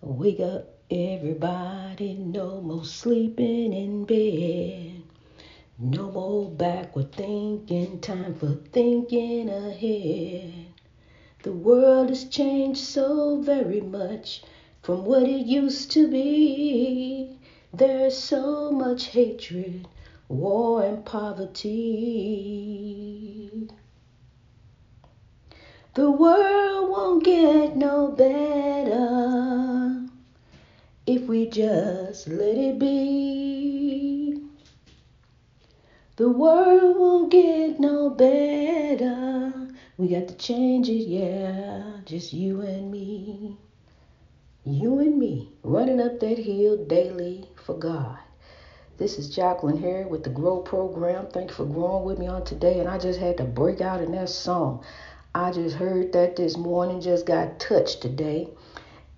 Wake up, everybody. No more sleeping in bed. No more backward thinking. Time for thinking ahead. The world has changed so very much from what it used to be. There's so much hatred, war, and poverty. The world won't get no better if we just let it be. The world won't get no better. We got to change it, yeah. Just you and me. You and me running up that hill daily for God. This is Jacqueline here with the Grow Program. Thank you for growing with me on today. And I just had to break out in that song. I just heard that this morning, just got touched today.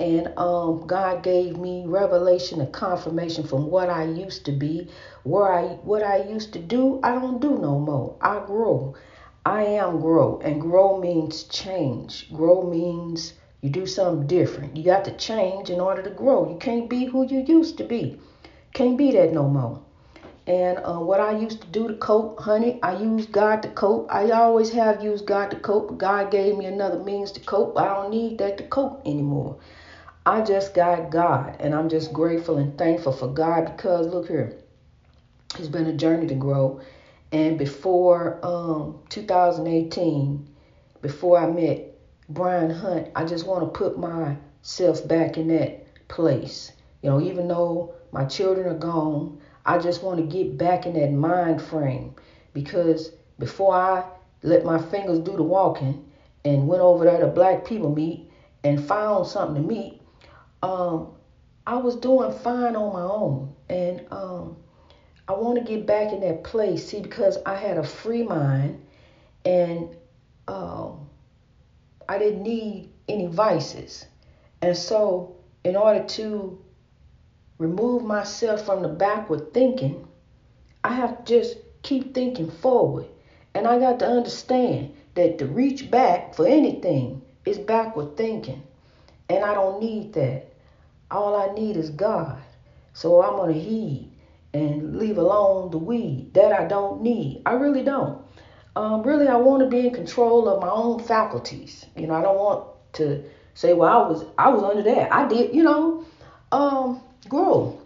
And um, God gave me revelation and confirmation from what I used to be, where I what I used to do, I don't do no more. I grow. I am grow. And grow means change. Grow means you do something different. You got to change in order to grow. You can't be who you used to be. Can't be that no more. And uh, what I used to do to cope, honey, I used God to cope. I always have used God to cope. God gave me another means to cope. I don't need that to cope anymore. I just got God, and I'm just grateful and thankful for God because look here, it's been a journey to grow. And before um, 2018, before I met Brian Hunt, I just want to put myself back in that place. You know, even though my children are gone, I just want to get back in that mind frame because before I let my fingers do the walking and went over there to black people meet and found something to meet, um, I was doing fine on my own. And um, I want to get back in that place, see, because I had a free mind and um, I didn't need any vices. And so, in order to remove myself from the backward thinking, I have to just keep thinking forward. And I got to understand that to reach back for anything is backward thinking. And I don't need that. All I need is God. So I'm going to heed and leave alone the weed that I don't need. I really don't. Um, really, I want to be in control of my own faculties. You know, I don't want to say, well, I was I was under that. I did, you know. Um, grow.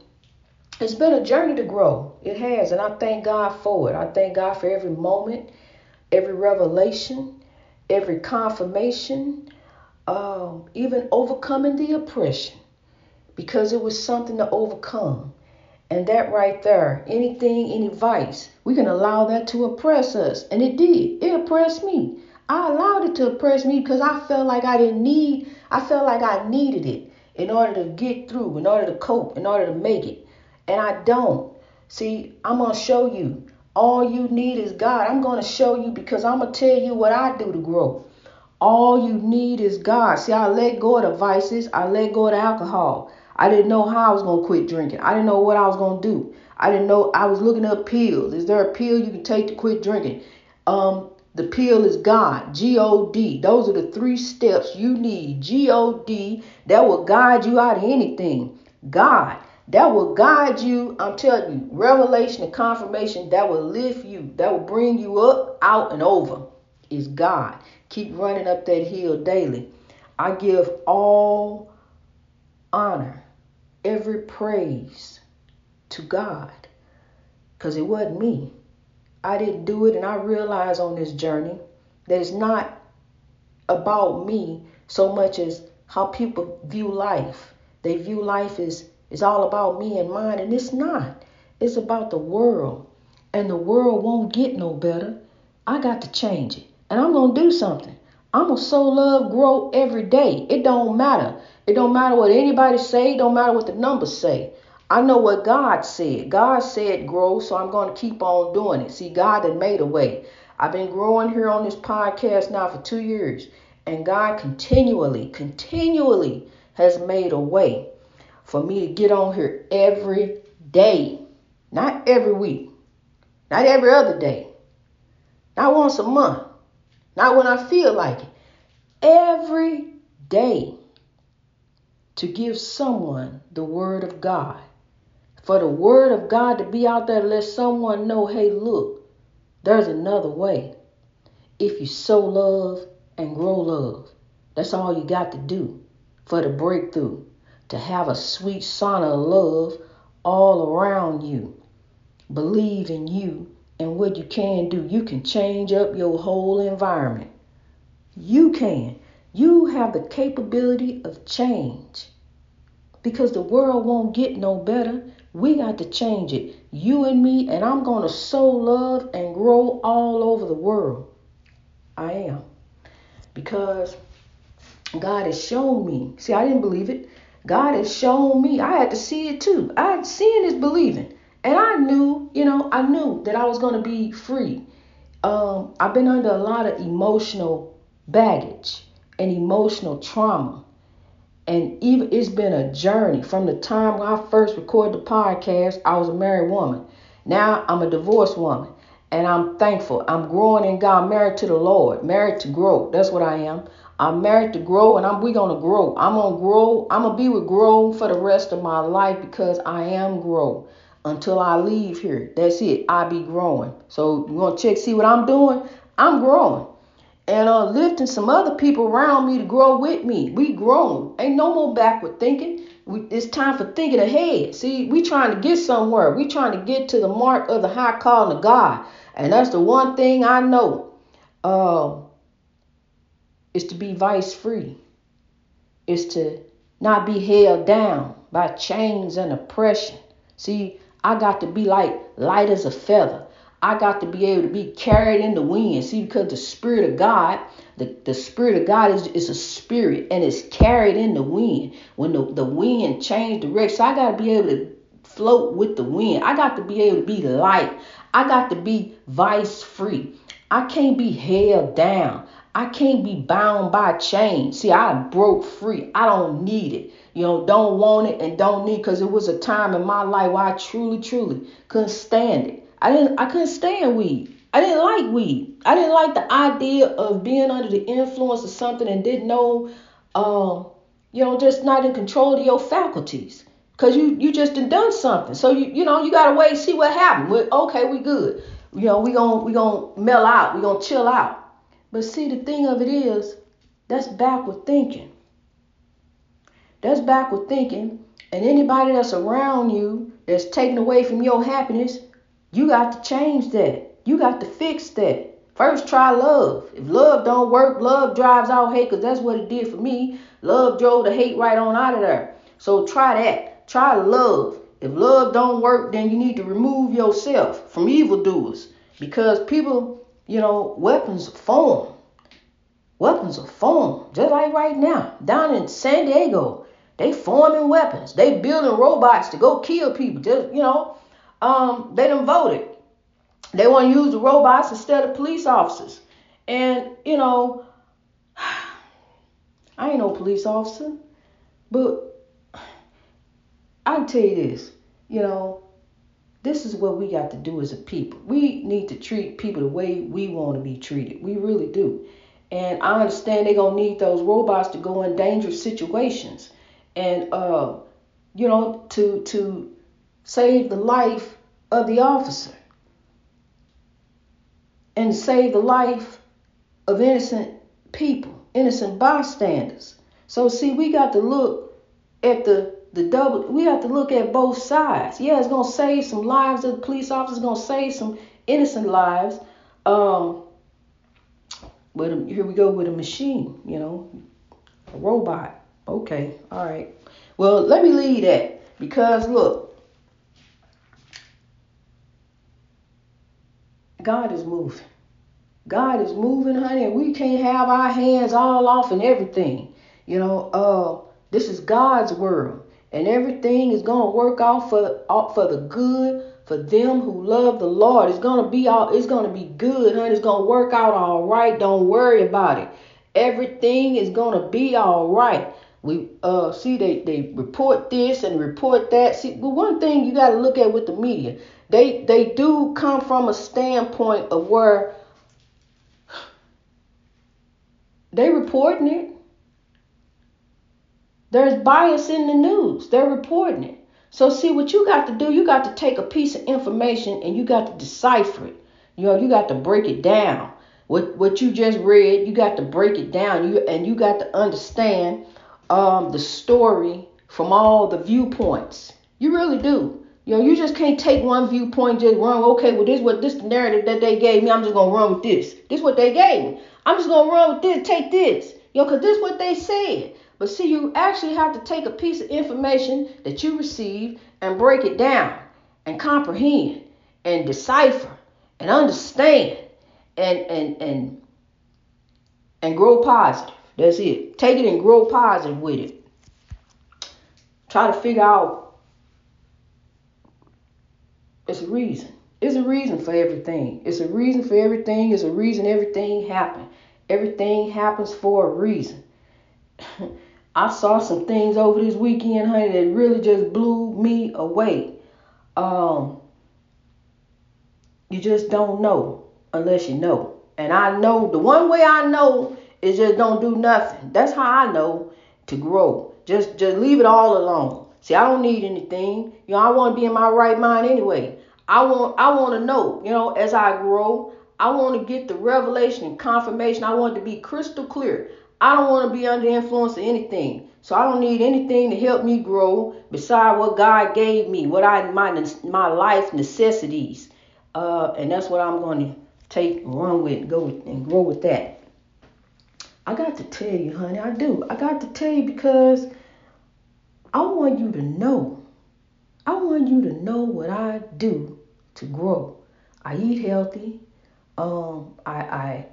It's been a journey to grow. It has, and I thank God for it. I thank God for every moment, every revelation, every confirmation, um, even overcoming the oppression, because it was something to overcome. And that right there, anything, any vice, we can allow that to oppress us. And it did. It oppressed me. I allowed it to oppress me because I felt like I didn't need, I felt like I needed it in order to get through, in order to cope, in order to make it. And I don't. See, I'm going to show you. All you need is God. I'm going to show you because I'm going to tell you what I do to grow. All you need is God. See, I let go of the vices, I let go of the alcohol. I didn't know how I was going to quit drinking. I didn't know what I was going to do. I didn't know. I was looking up pills. Is there a pill you can take to quit drinking? Um, the pill is God, G O D. Those are the three steps you need. G O D, that will guide you out of anything. God, that will guide you. I'm telling you, revelation and confirmation that will lift you, that will bring you up, out, and over is God. Keep running up that hill daily. I give all honor, every praise to God because it wasn't me. I didn't do it, and I realize on this journey that it's not about me so much as how people view life. They view life as it's all about me and mine, and it's not. It's about the world, and the world won't get no better. I got to change it, and I'm gonna do something. I'm gonna sow love, grow every day. It don't matter. It don't matter what anybody say. It don't matter what the numbers say. I know what God said. God said grow, so I'm going to keep on doing it. See, God had made a way. I've been growing here on this podcast now for two years, and God continually, continually has made a way for me to get on here every day. Not every week, not every other day, not once a month, not when I feel like it. Every day. To give someone the word of God. For the word of God to be out there to let someone know, hey, look, there's another way. If you sow love and grow love, that's all you got to do for the breakthrough. To have a sweet sauna of love all around you. Believe in you and what you can do. You can change up your whole environment. You can. You have the capability of change because the world won't get no better. We got to change it. You and me, and I'm going to sow love and grow all over the world. I am. Because God has shown me. See, I didn't believe it. God has shown me. I had to see it too. I seeing is believing. And I knew, you know, I knew that I was going to be free. Um, I've been under a lot of emotional baggage and emotional trauma. And even it's been a journey from the time when I first recorded the podcast. I was a married woman. Now I'm a divorced woman. And I'm thankful. I'm growing in God, married to the Lord, married to grow. That's what I am. I'm married to grow, and I'm we gonna grow. I'm gonna grow. I'm gonna be with grow for the rest of my life because I am grow until I leave here. That's it. I be growing. So you want to check, see what I'm doing? I'm growing. And uh, lifting some other people around me to grow with me. We grown. Ain't no more backward thinking. We, it's time for thinking ahead. See, we trying to get somewhere. We trying to get to the mark of the high calling of God. And that's the one thing I know. Uh, is to be vice free. Is to not be held down by chains and oppression. See, I got to be like light as a feather. I got to be able to be carried in the wind. See, because the Spirit of God, the, the Spirit of God is, is a spirit and it's carried in the wind. When the, the wind changed direction, I got to be able to float with the wind. I got to be able to be light. I got to be vice free. I can't be held down. I can't be bound by chains. See, I broke free. I don't need it. You know, don't want it and don't need because it was a time in my life where I truly, truly couldn't stand it. I didn't I couldn't stand weed. I didn't like weed. I didn't like the idea of being under the influence of something and didn't know um, you know, just not in control of your faculties. Cause you you just done something. So you you know you gotta wait see what happened. We're, okay, we good. You know we gonna we gonna melt out. We gonna chill out. But see, the thing of it is, that's backward thinking. That's backward thinking. And anybody that's around you that's taken away from your happiness, you got to change that. You got to fix that. First, try love. If love don't work, love drives out hate, because that's what it did for me. Love drove the hate right on out of there. So try that. Try love. If love don't work, then you need to remove yourself from evildoers. Because people you know, weapons form. Weapons are formed. Just like right now, down in San Diego, they forming weapons. They building robots to go kill people. Just, you know, um, they done voted. They want to use the robots instead of police officers. And, you know, I ain't no police officer, but I can tell you this, you know, this is what we got to do as a people. We need to treat people the way we want to be treated. We really do. And I understand they're gonna need those robots to go in dangerous situations, and uh, you know, to to save the life of the officer and save the life of innocent people, innocent bystanders. So see, we got to look at the the double we have to look at both sides. Yeah, it's gonna save some lives of the police officers, gonna save some innocent lives. Um, but here we go with a machine, you know, a robot. Okay, all right. Well, let me leave that because look, God is moving. God is moving, honey, and we can't have our hands all off and everything. You know, uh, this is God's world and everything is to work out for for the good for them who love the Lord. It's to be all it's to be good, honey. It's to work out all right. Don't worry about it. Everything is to be all right. We uh see they they report this and report that. See, but one thing you got to look at with the media, they they do come from a standpoint of where they reporting it There's bias in the news. They're reporting it. So see what you got to do, you got to take a piece of information and you got to decipher it. You know, you got to break it down. What what you just read, you got to break it down. You and you got to understand um, the story from all the viewpoints. You really do. You know, you just can't take one viewpoint just run. Okay, well this what this narrative that they gave me. I'm just gonna run with this. This what they gave me. I'm just gonna run with this. Take this. You know, cause this what they said. But see, you actually have to take a piece of information that you receive and break it down and comprehend and decipher and understand and and and and grow positive. That's it. Take it and grow positive with it. Try to figure out it's a reason. It's a reason for everything. It's a reason for everything. It's a reason everything happened. Everything happens for a reason. I saw some things over this weekend, honey, that really just blew me away. Um, you just don't know unless you know. And I know the one way I know is just don't do nothing. That's how I know to grow. Just just leave it all alone. See, I don't need anything. You know, I want to be in my right mind anyway. I want I want to know, you know, as I grow, I want to get the revelation and confirmation. I want to be crystal clear. I don't want to be under influence of anything. So I don't need anything to help me grow beside what God gave me, what I my my life necessities. Uh, and that's what I'm going to take run with, go with, and grow with that. I got to tell you, honey, I do. I got to tell you because I want you to know. I want you to know what I do to grow. I eat healthy. Um, I I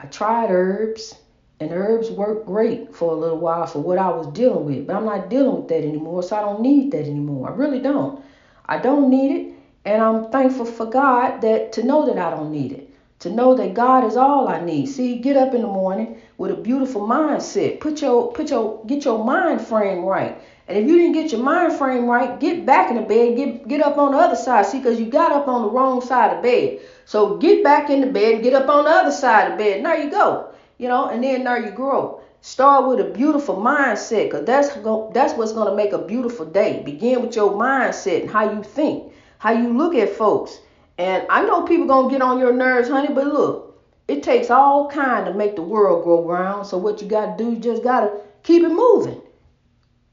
I tried herbs. And herbs worked great for a little while for what I was dealing with. But I'm not dealing with that anymore, so I don't need that anymore. I really don't. I don't need it. And I'm thankful for God that to know that I don't need it. To know that God is all I need. See, get up in the morning with a beautiful mindset. Put your put your get your mind frame right. And if you didn't get your mind frame right, get back in the bed, get get up on the other side. See, because you got up on the wrong side of bed. So get back in the bed and get up on the other side of bed. There you go you know, and then there you grow. Start with a beautiful mindset, because that's go, that's what's gonna make a beautiful day. Begin with your mindset and how you think, how you look at folks. And I know people gonna get on your nerves, honey, but look, it takes all kind to make the world grow round. So what you gotta do, you just gotta keep it moving.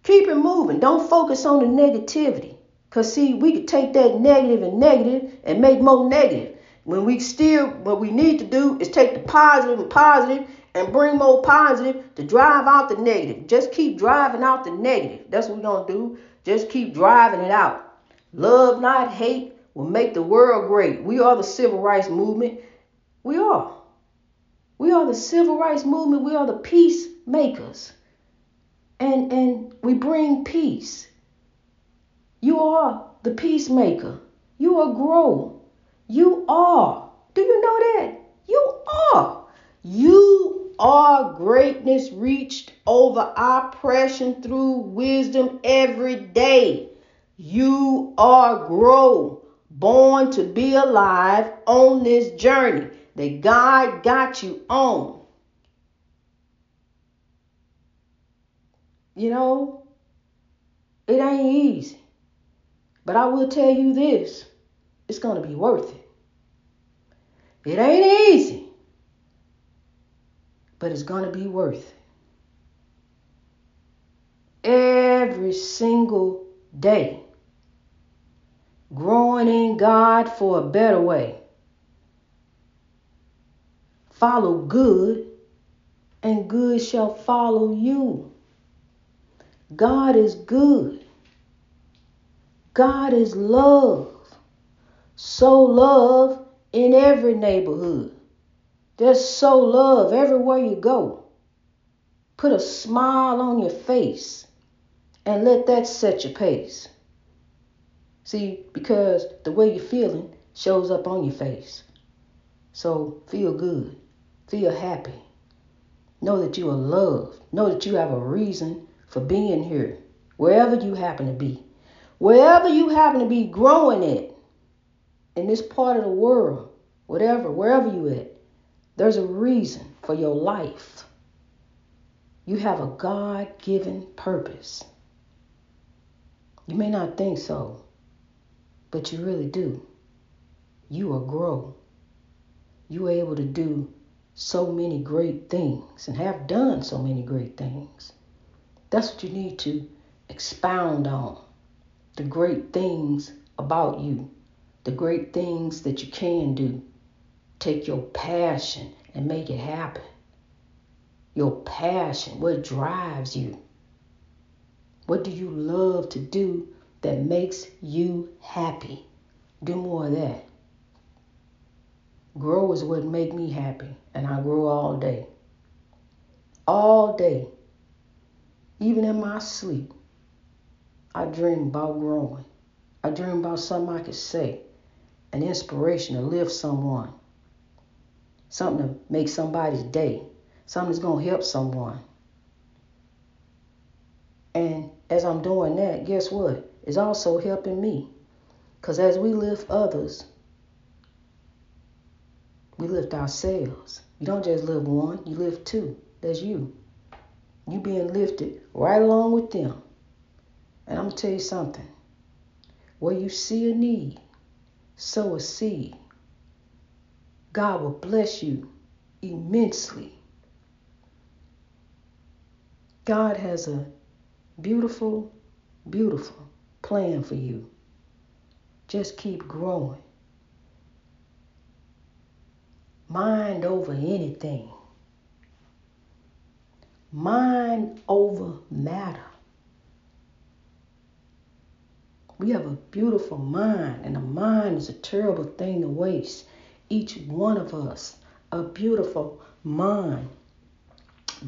Keep it moving. Don't focus on the negativity. Cause see, we could take that negative and negative and make more negative. When we still, what we need to do is take the positive and positive and bring more positive to drive out the negative. Just keep driving out the negative. That's what we're to do. Just keep driving it out. Love, not hate, will make the world great. We are the civil rights movement. We are. We are the civil rights movement. We are the peacemakers. And, and we bring peace. You are the peacemaker. You are grow. You are. Do you know that? You are. You are greatness reached over oppression through wisdom every day. You are grow, born to be alive on this journey that God got you on. You know, it ain't easy. But I will tell you this it's going to be worth it. It ain't easy, but it's going to be worth it. Every single day, growing in God for a better way. Follow good, and good shall follow you. God is good. God is love. So love in every neighborhood. Just so love everywhere you go. Put a smile on your face and let that set your pace. See, because the way you're feeling shows up on your face. So feel good. Feel happy. Know that you are loved. Know that you have a reason for being here, wherever you happen to be. Wherever you happen to be growing it in this part of the world, whatever, wherever you at, there's a reason for your life. You have a God given purpose. You may not think so, but you really do. You will grow. You are able to do so many great things and have done so many great things. That's what you need to expound on the great things about you, the great things that you can do. Take your passion and make it happen. Your passion, what drives you. What do you love to do that makes you happy? Do more of that. Grow is what make me happy, and I grow all day. All day. Even in my sleep, I dream about growing. I dream about something I could say, an inspiration to lift someone, something to make somebody's day, something that's going to help someone. And as I'm doing that, guess what? It's also helping me. Because as we lift others, we lift ourselves. You don't just lift one, you lift two. That's you. You being lifted right along with them. And I'm going to tell you something. Where you see a need, sow a seed. God will bless you immensely. God has a beautiful, beautiful plan for you. Just keep growing. Mind over anything. Mind over matter. We have a beautiful mind, and a mind is a terrible thing to waste. Each one of us, a beautiful mind,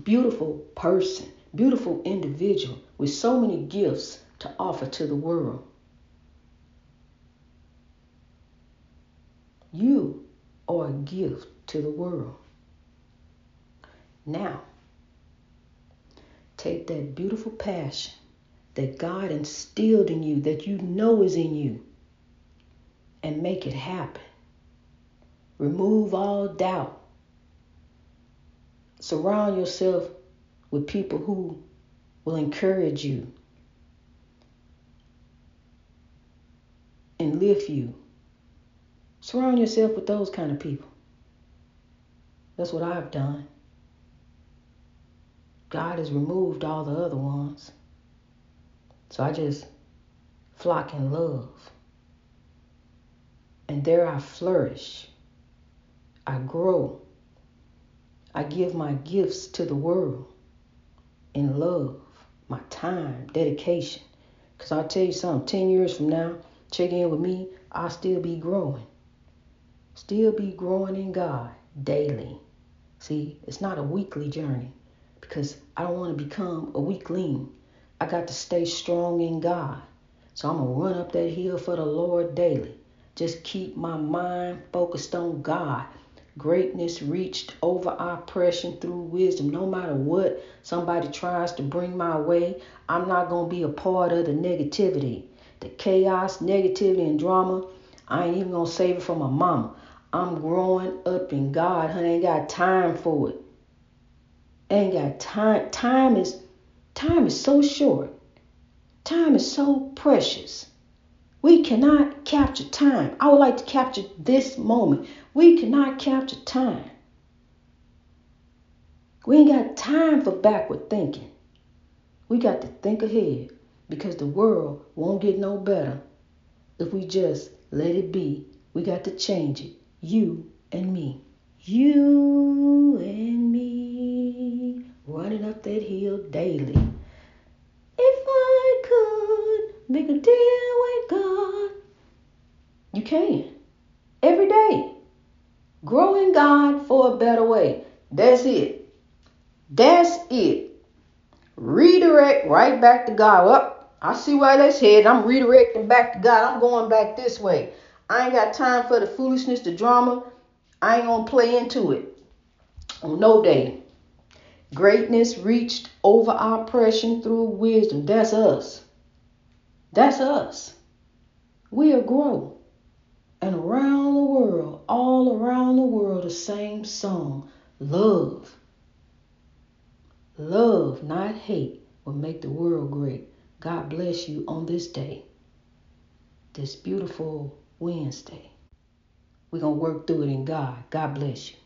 beautiful person, beautiful individual with so many gifts to offer to the world. You are a gift to the world. Now, take that beautiful passion that God instilled in you, that you know is in you, and make it happen. Remove all doubt. Surround yourself with people who will encourage you and lift you. Surround yourself with those kind of people. That's what I've done. God has removed all the other ones. So I just flock in love. And there I flourish. I grow. I give my gifts to the world in love, my time, dedication. Because I'll tell you something, 10 years from now, check in with me, I'll still be growing. Still be growing in God daily. See, it's not a weekly journey because I don't want to become a weakling. I got to stay strong in God. So I'm going to run up that hill for the Lord daily. Just keep my mind focused on God. Greatness reached over oppression through wisdom. No matter what somebody tries to bring my way, I'm not going to be a part of the negativity, the chaos, negativity, and drama. I ain't even to save it for my mama. I'm growing up in God, honey. Ain't got time for it. ain't got time. Time is Time is so short. Time is so precious. We cannot capture time. I would like to capture this moment. We cannot capture time. We ain't got time for backward thinking. We got to think ahead because the world won't get no better if we just let it be. We got to change it. You and me. You and me running up that hill daily. If I could make a deal with God, you can. Every day. Growing God for a better way. That's it. That's it. Redirect right back to God. Well, I see why that's headed. I'm redirecting back to God. I'm going back this way. I ain't got time for the foolishness, the drama. I ain't gonna play into it on no day. Greatness reached over oppression through wisdom. That's us. That's us. We'll grow. And around the world, all around the world, the same song love. Love, not hate, will make the world great. God bless you on this day, this beautiful Wednesday. We're going to work through it in God. God bless you.